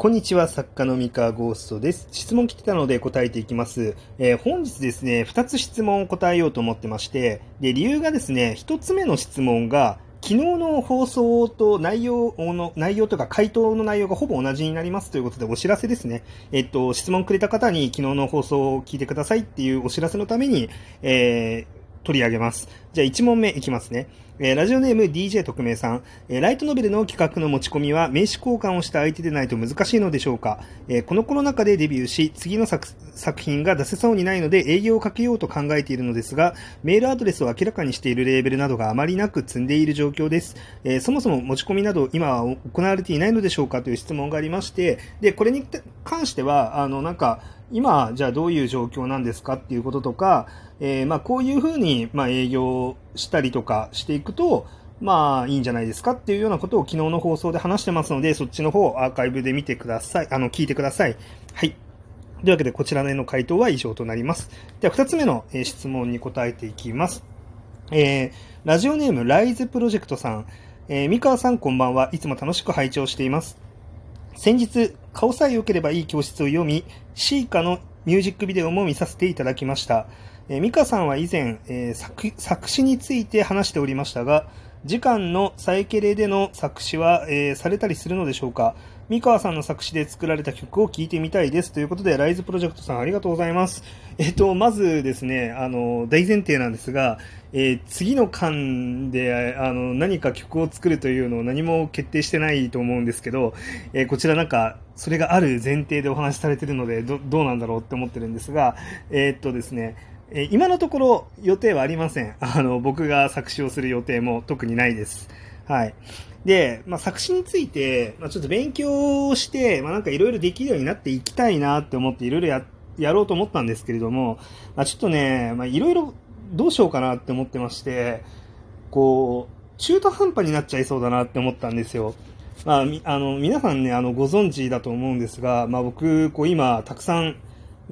こんにちは、作家の三河ゴーストです。質問来てたので答えていきます。えー本日ですね、2つ質問を答えようと思ってまして、で、理由がですね、1つ目の質問が、昨日の放送と内容の、内容とか回答の内容がほぼ同じになりますということでお知らせですね。えっと、質問くれた方に昨日の放送を聞いてくださいっていうお知らせのために、えー取り上げます。じゃあ1問目いきますね。えーラジオネーム DJ 特命さん、えーライトノベルの企画の持ち込みは名刺交換をした相手でないと難しいのでしょうか、えーこのコロナ禍でデビューし、次の作品が出せそうにないので営業をかけようと考えているのですが、メールアドレスを明らかにしているレーベルなどがあまりなく積んでいる状況です。えーそもそも持ち込みなど今は行われていないのでしょうかという質問がありまして、で、これに関しては、あの、なんか、今、じゃあどういう状況なんですかっていうこととか、えーまあ、こういうふうに、まあ、営業したりとかしていくと、まあ、いいんじゃないですかっていうようなことを昨日の放送で話してますので、そっちの方をアーカイブで見てください。あの、聞いてください。はい。というわけで、こちらの回答は以上となります。では、二つ目のえ質問に答えていきます。えーラジオネーム、ライズプロジェクトさん。えー三河さん、こんばんは。いつも楽しく拝聴しています。先日、顔さえ良ければいい教室を読み、シーカのミュージックビデオも見させていただきました。えー、ミカさんは以前、えー作、作詞について話しておりましたが、時間のサイケレでの作詞は、えーされたりするのでしょうか？三河さんの作詞で作られた曲を聴いてみたいです。ということで、ライズプロジェクトさんありがとうございます。えっ、と、まずですね、あの、大前提なんですが、えー次の間で、あの、何か曲を作るというのを何も決定してないと思うんですけど、えーこちらなんか、それがある前提でお話しされてるので、ど、どうなんだろうって思ってるんですが、えーっとですね、え今のところ予定はありません。あの、僕が作詞をする予定も特にないです。はい。で、まあ、作詞について、まあ、ちょっと勉強をして、まあ、なんかいろいろできるようになっていきたいなって思っていろいろや、やろうと思ったんですけれども、まあ、ちょっとね、まあ、いろいろどうしようかなって思ってまして、こう、中途半端になっちゃいそうだなって思ったんですよ。まあ、あの、皆さんね、あの、ご存知だと思うんですが、まあ、僕、こう、今、たくさん、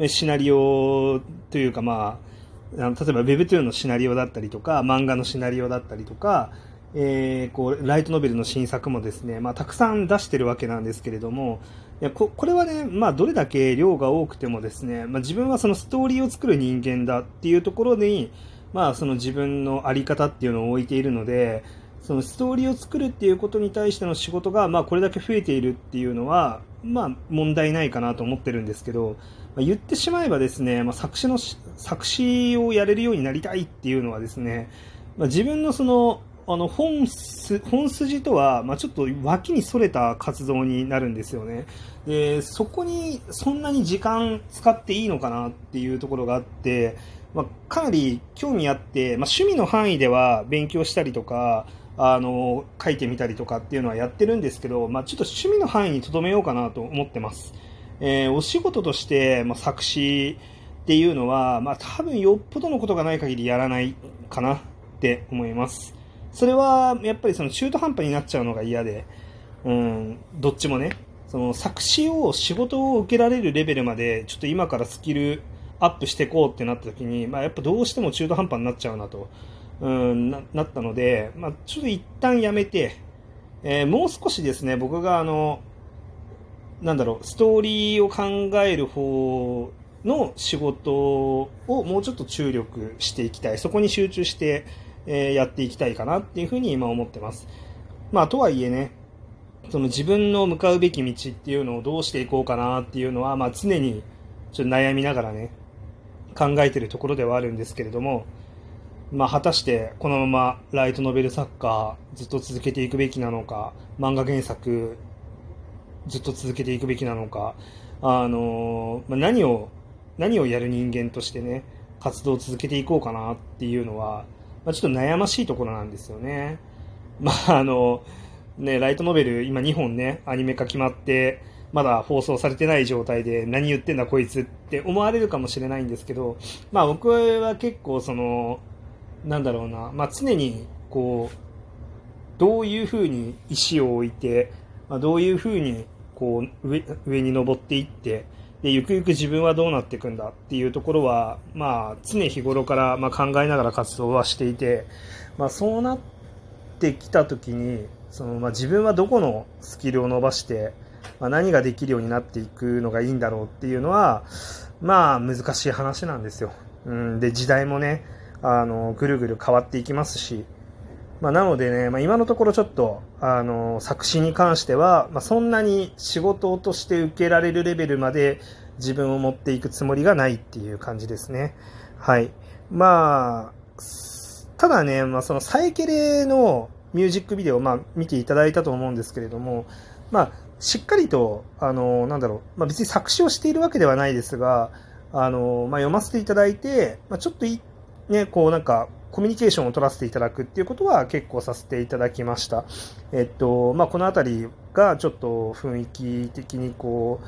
シナリオというか、まあ、あの例えば Webtoon のシナリオだったりとか、漫画のシナリオだったりとか、えーこう、ライトノベルの新作もですね、まあ、たくさん出してるわけなんですけれども、いやここれはね、まあ、どれだけ量が多くてもですね、まあ、自分はそのストーリーを作る人間だっていうところに、まあ、その自分のあり方っていうのを置いているので、そのストーリーを作るっていうことに対しての仕事が、まあ、これだけ増えているっていうのは、まあ、問題ないかなと思ってるんですけど、まあ、言ってしまえばですね、まあ、作詞の、作詞をやれるようになりたいっていうのはですね、まあ、自分のその、あの本本筋とは、まあ、ちょっと脇にそれた活動になるんですよね。で、そこにそんなに時間使っていいのかなっていうところがあって、まあ、かなり興味あって、まあ、趣味の範囲では勉強したりとか、あの、書いてみたりとかっていうのはやってるんですけど、まあ、ちょっと趣味の範囲に留めようかなと思ってます。えーお仕事として、まあ、作詞っていうのは、まあ、多分よっぽどのことがない限りやらないかなって思います。それは、やっぱりその中途半端になっちゃうのが嫌で、うん、どっちもね、その作詞を仕事を受けられるレベルまで、ちょっと今からスキルアップしていこうってなった時に、まあ、やっぱどうしても中途半端になっちゃうなと、うん、ななったので、まあ、ちょっと一旦やめて、えーもう少しですね、僕があの、なんだろう、ストーリーを考える方の仕事をもうちょっと注力していきたい。そこに集中して、えーやっていきたいかなっていうふうに今思ってます。まあ、とはいえね、その自分の向かうべき道っていうのをどうしていこうかなっていうのは、まあ、常にちょっと悩みながらね、考えてるところではあるんですけれども、まあ、果たしてこのままライトノベル作家ずっと続けていくべきなのか、漫画原作ずっと続けていくべきなのか、あのまあ、何を、何をやる人間としてね、活動を続けていこうかなっていうのは、まあ、ちょっと悩ましいところなんですよね。まあ、あの、ね、ライトノベル今2本ね、アニメ化決まって、まだ放送されてない状態で何言ってんだこいつって思われるかもしれないんですけど、まあ僕は結構その、なんだろうな、まあ常にこう、どういうふうに石を置いて、まあ、どういうふうにこう上上に登っていって、でゆくゆく自分はどうなっていくんだっていうところは、まあ、常日頃からまあ考えながら活動はしていて、まあ、そうなってきたときにその、まあ、自分はどこのスキルを伸ばしてまあ、何ができるようになっていくのがいいんだろうっていうのは、まあ難しい話なんですよ。うん、で、時代もね、あの、ぐるぐる変わっていきますし、まあ、なのでね、まあ、今のところちょっと、あの、作詞に関しては、まあ、そんなに仕事として受けられるレベルまで自分を持っていくつもりがないっていう感じですね。はい。まあ、ただね、まあ、そのサイケレのミュージックビデオ、まあ、見ていただいたと思うんですけれども、まあ、しっかりと、あの、なんだろう、まあ、別に作詞をしているわけではないですが、あの、まあ、読ませていただいて、まあ、ちょっとい、ね、こうなんか、コミュニケーションを取らせていただくっていうことは結構させていただきました。えっと、まあ、この辺りがちょっと雰囲気的にこ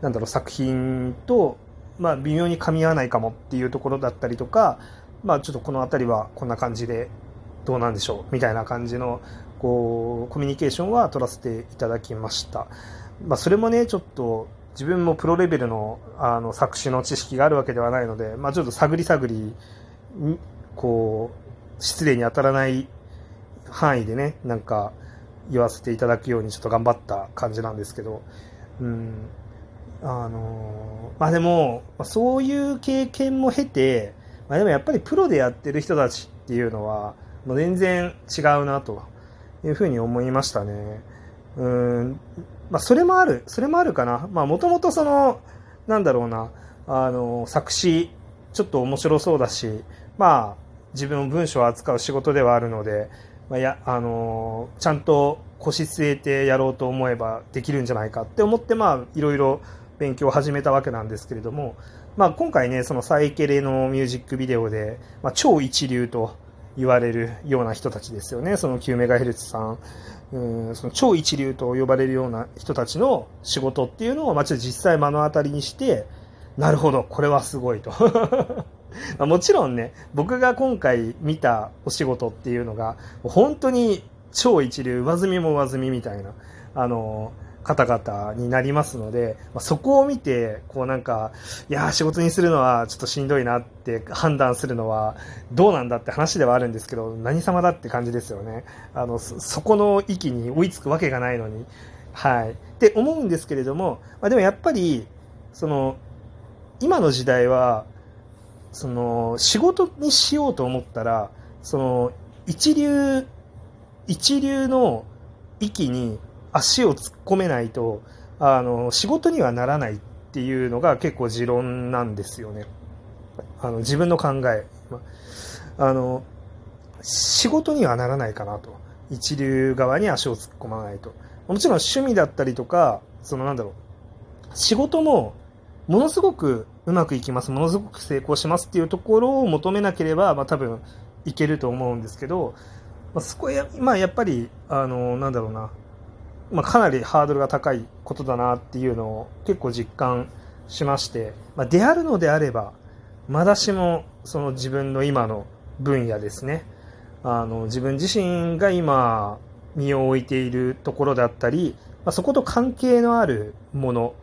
う、なんだろう、作品と、まあ、微妙に噛み合わないかもっていうところだったりとか、まあ、ちょっとこの辺りはこんな感じでどうなんでしょうみたいな感じの、こう、コミュニケーションは取らせていただきました。まあ、それもね、ちょっと、自分もプロレベルのあの作詞の知識があるわけではないので、まあ、ちょっと探り探りこう、失礼に当たらない範囲でね、なんか言わせていただくようにちょっと頑張った感じなんですけど、うん。あのまあでも、そういう経験も経て、まあでもやっぱりプロでやってる人たちっていうのは、もう全然違うなというふうに思いましたね。うん。まあそれもある、それもあるかな。まあもともとその、なんだろうな、あの、作詞、ちょっと面白そうだし、まあ、自分も文章を扱う仕事ではあるので、まあ、やあの、ちゃんと腰据えてやろうと思えばできるんじゃないかって思って、まあ、いろいろ勉強を始めたわけなんですけれども、まあ、今回ね、そのサイケレのミュージックビデオで、まあ、超一流と言われるような人たちですよね、その 9MHz さん。うんその超一流と呼ばれるような人たちの仕事っていうのを、まあ、ちょっと実際目の当たりにして、なるほど、これはすごいと ま、もちろんね、僕が今回見たお仕事っていうのが、本当に超一流、上積みも上積みみたいな、あの、方々になりますので、まあ、そこを見て、こうなんか、いや仕事にするのはちょっとしんどいなって判断するのはどうなんだって話ではあるんですけど、何様だって感じですよね。あの、そこの域に追いつくわけがないのに。はい。って思うんですけれども、まあ、でもやっぱり、その、今の時代は、その仕事にしようと思ったらその一流一流の域に足を突っ込めないとあの仕事にはならないっていうのが結構持論なんですよね。あの自分の考え。あの仕事にはならないかなと。一流側に足を突っ込まないと。もちろん趣味だったりとかそのなんだろう。仕事もものすごくうまくいきます、ものすごく成功しますっていうところを求めなければ、まあ、多分いけると思うんですけど、まあ、そこや、まあ、やっぱり、あの、なんだろうな、まあ、かなりハードルが高いことだなっていうのを結構実感しまして、まあ、であるのであれば、まだしもその自分の今の分野ですね、あの自分自身が今身を置いているところだったり、まあ、そこと関係のあるもの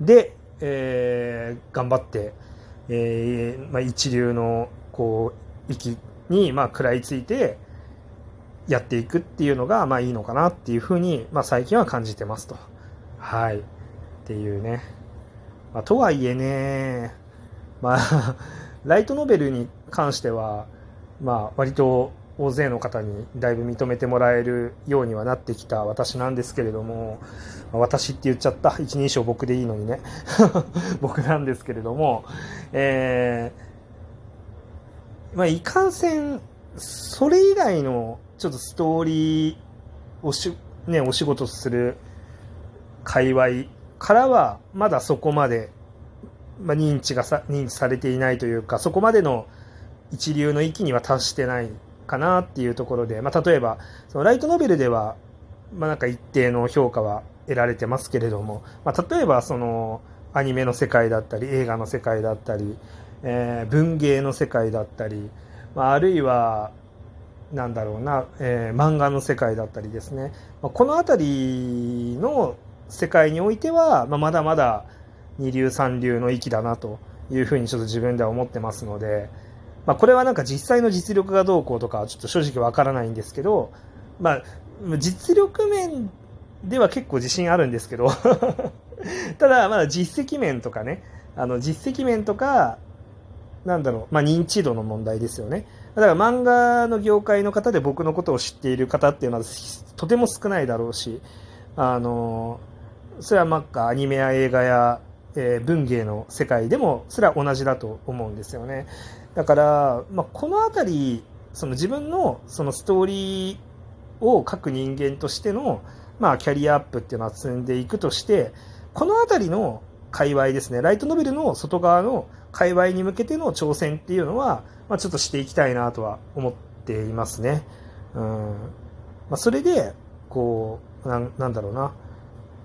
でえー、頑張って、えーまあ、一流のこう域に、まあ、食らいついてやっていくっていうのが、まあ、いいのかなっていうふうに、まあ、最近は感じてますと。はい。っていうね。まあ、とはいえね、まあ、ライトノベルに関しては、まあ、割と大勢の方にだいぶ認めてもらえるようにはなってきた私なんですけれども、私って言っちゃった。一人称僕でいいのにね。僕なんですけれども、えー、まあ、いかんせん、それ以外のちょっとストーリーをし、ね、お仕事する界隈からは、まだそこまで、まあ、認知がさ、認知されていないというか、そこまでの一流の域には達してないかなっていうところで、まあ、例えば、そのライトノベルでは、まあ、なんか一定の評価は得られてますけれども、まあ、例えばそのアニメの世界だったり、映画の世界だったり、えー、文芸の世界だったり、まあ、あるいは、なんだろうな、えー、漫画の世界だったりですね、まあ、この辺りの世界においては、まあ、まだまだ二流三流の域だなというふうにちょっと自分では思ってますので、まあ、これはなんか実際の実力がどうこうとかちょっと正直わからないんですけど、まあ、実力面では結構自信あるんですけど ただまだ実績面とかねあの実績面とかなんだろう、まあ、認知度の問題ですよね。だから漫画の業界の方で僕のことを知っている方っていうのはとても少ないだろうしあのそれはまあアニメや映画や、えー、文芸の世界でもそれは同じだと思うんですよね。だから、まあ、この辺りその自分のそのストーリーを書く人間としての、まあ、キャリアアップっていうのは積んでいくとして、この辺りの界隈ですね、ライトノベルの外側の界隈に向けての挑戦っていうのは、まあ、ちょっとしていきたいなとは思っていますね。うん。まあ、それで、こう、ななんだろうな。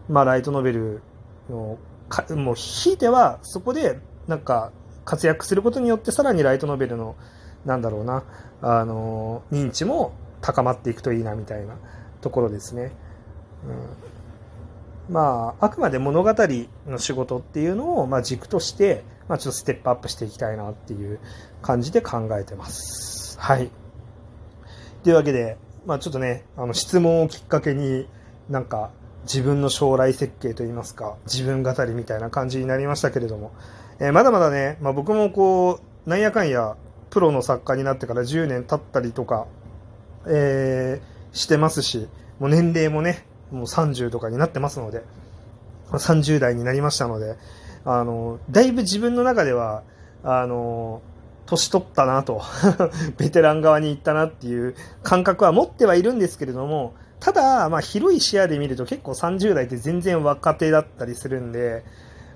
まあ、ライトノベルの、かもう、ひいては、そこで、なんか、活躍することによって、さらにライトノベルの、なんだろうな、あの、認知も高まっていくといいなみたいなところですね。うん、まあ、あくまで物語の仕事っていうのを、まあ、軸として、まあ、ちょっとステップアップしていきたいなっていう感じで考えてます。はい。というわけで、まあ、ちょっとね、あの質問をきっかけになんか自分の将来設計といいますか、自分語りみたいな感じになりましたけれども、えー、まだまだね、まあ、僕もこう、なんやかんやプロの作家になってから10年経ったりとかえー、してますし、もう年齢もね、もう30とかになってますので、30代になりましたので、あの、だいぶ自分の中では、あの、年取ったなと ベテラン側に行ったなっていう感覚は持ってはいるんですけれども、ただ、まあ、広い視野で見ると結構30代って全然若手だったりするんで、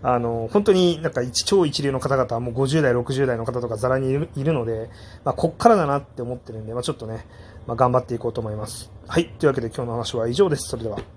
あの、本当になんか一超一流の方々はもう50代、60代の方とかざらにいるので、まあ、こっからだなって思ってるんで、まあ、ちょっとね、まあ、頑張っていこうと思います。はい。というわけで今日の話は以上です。それでは。